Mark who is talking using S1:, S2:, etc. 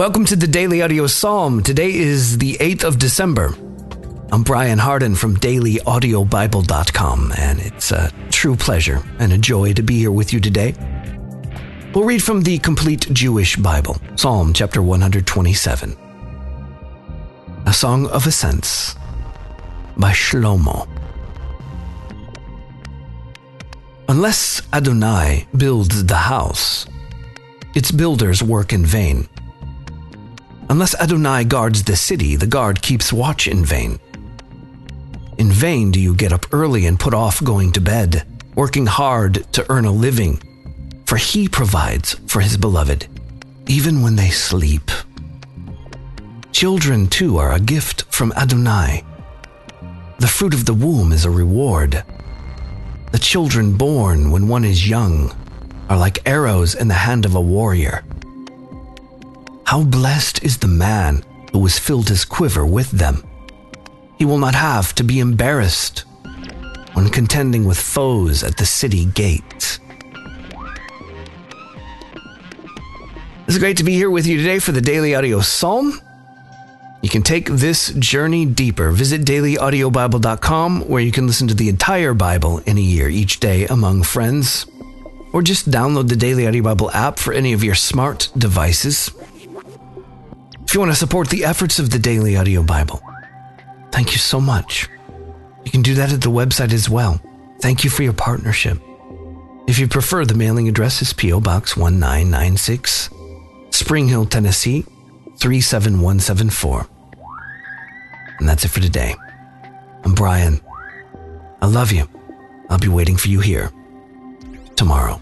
S1: Welcome to the Daily Audio Psalm. Today is the 8th of December. I'm Brian Hardin from dailyaudiobible.com, and it's a true pleasure and a joy to be here with you today. We'll read from the complete Jewish Bible, Psalm chapter 127. A Song of Ascents by Shlomo. Unless Adonai builds the house, its builders work in vain. Unless Adonai guards the city, the guard keeps watch in vain. In vain do you get up early and put off going to bed, working hard to earn a living, for he provides for his beloved, even when they sleep. Children, too, are a gift from Adonai. The fruit of the womb is a reward. The children born when one is young are like arrows in the hand of a warrior. How blessed is the man who has filled his quiver with them. He will not have to be embarrassed when contending with foes at the city gates. It's great to be here with you today for the Daily Audio Psalm. You can take this journey deeper. Visit dailyaudiobible.com where you can listen to the entire Bible in a year each day among friends. Or just download the Daily Audio Bible app for any of your smart devices. If you want to support the efforts of the Daily Audio Bible, thank you so much. You can do that at the website as well. Thank you for your partnership. If you prefer, the mailing address is P.O. Box 1996, Spring Hill, Tennessee 37174. And that's it for today. I'm Brian. I love you. I'll be waiting for you here tomorrow.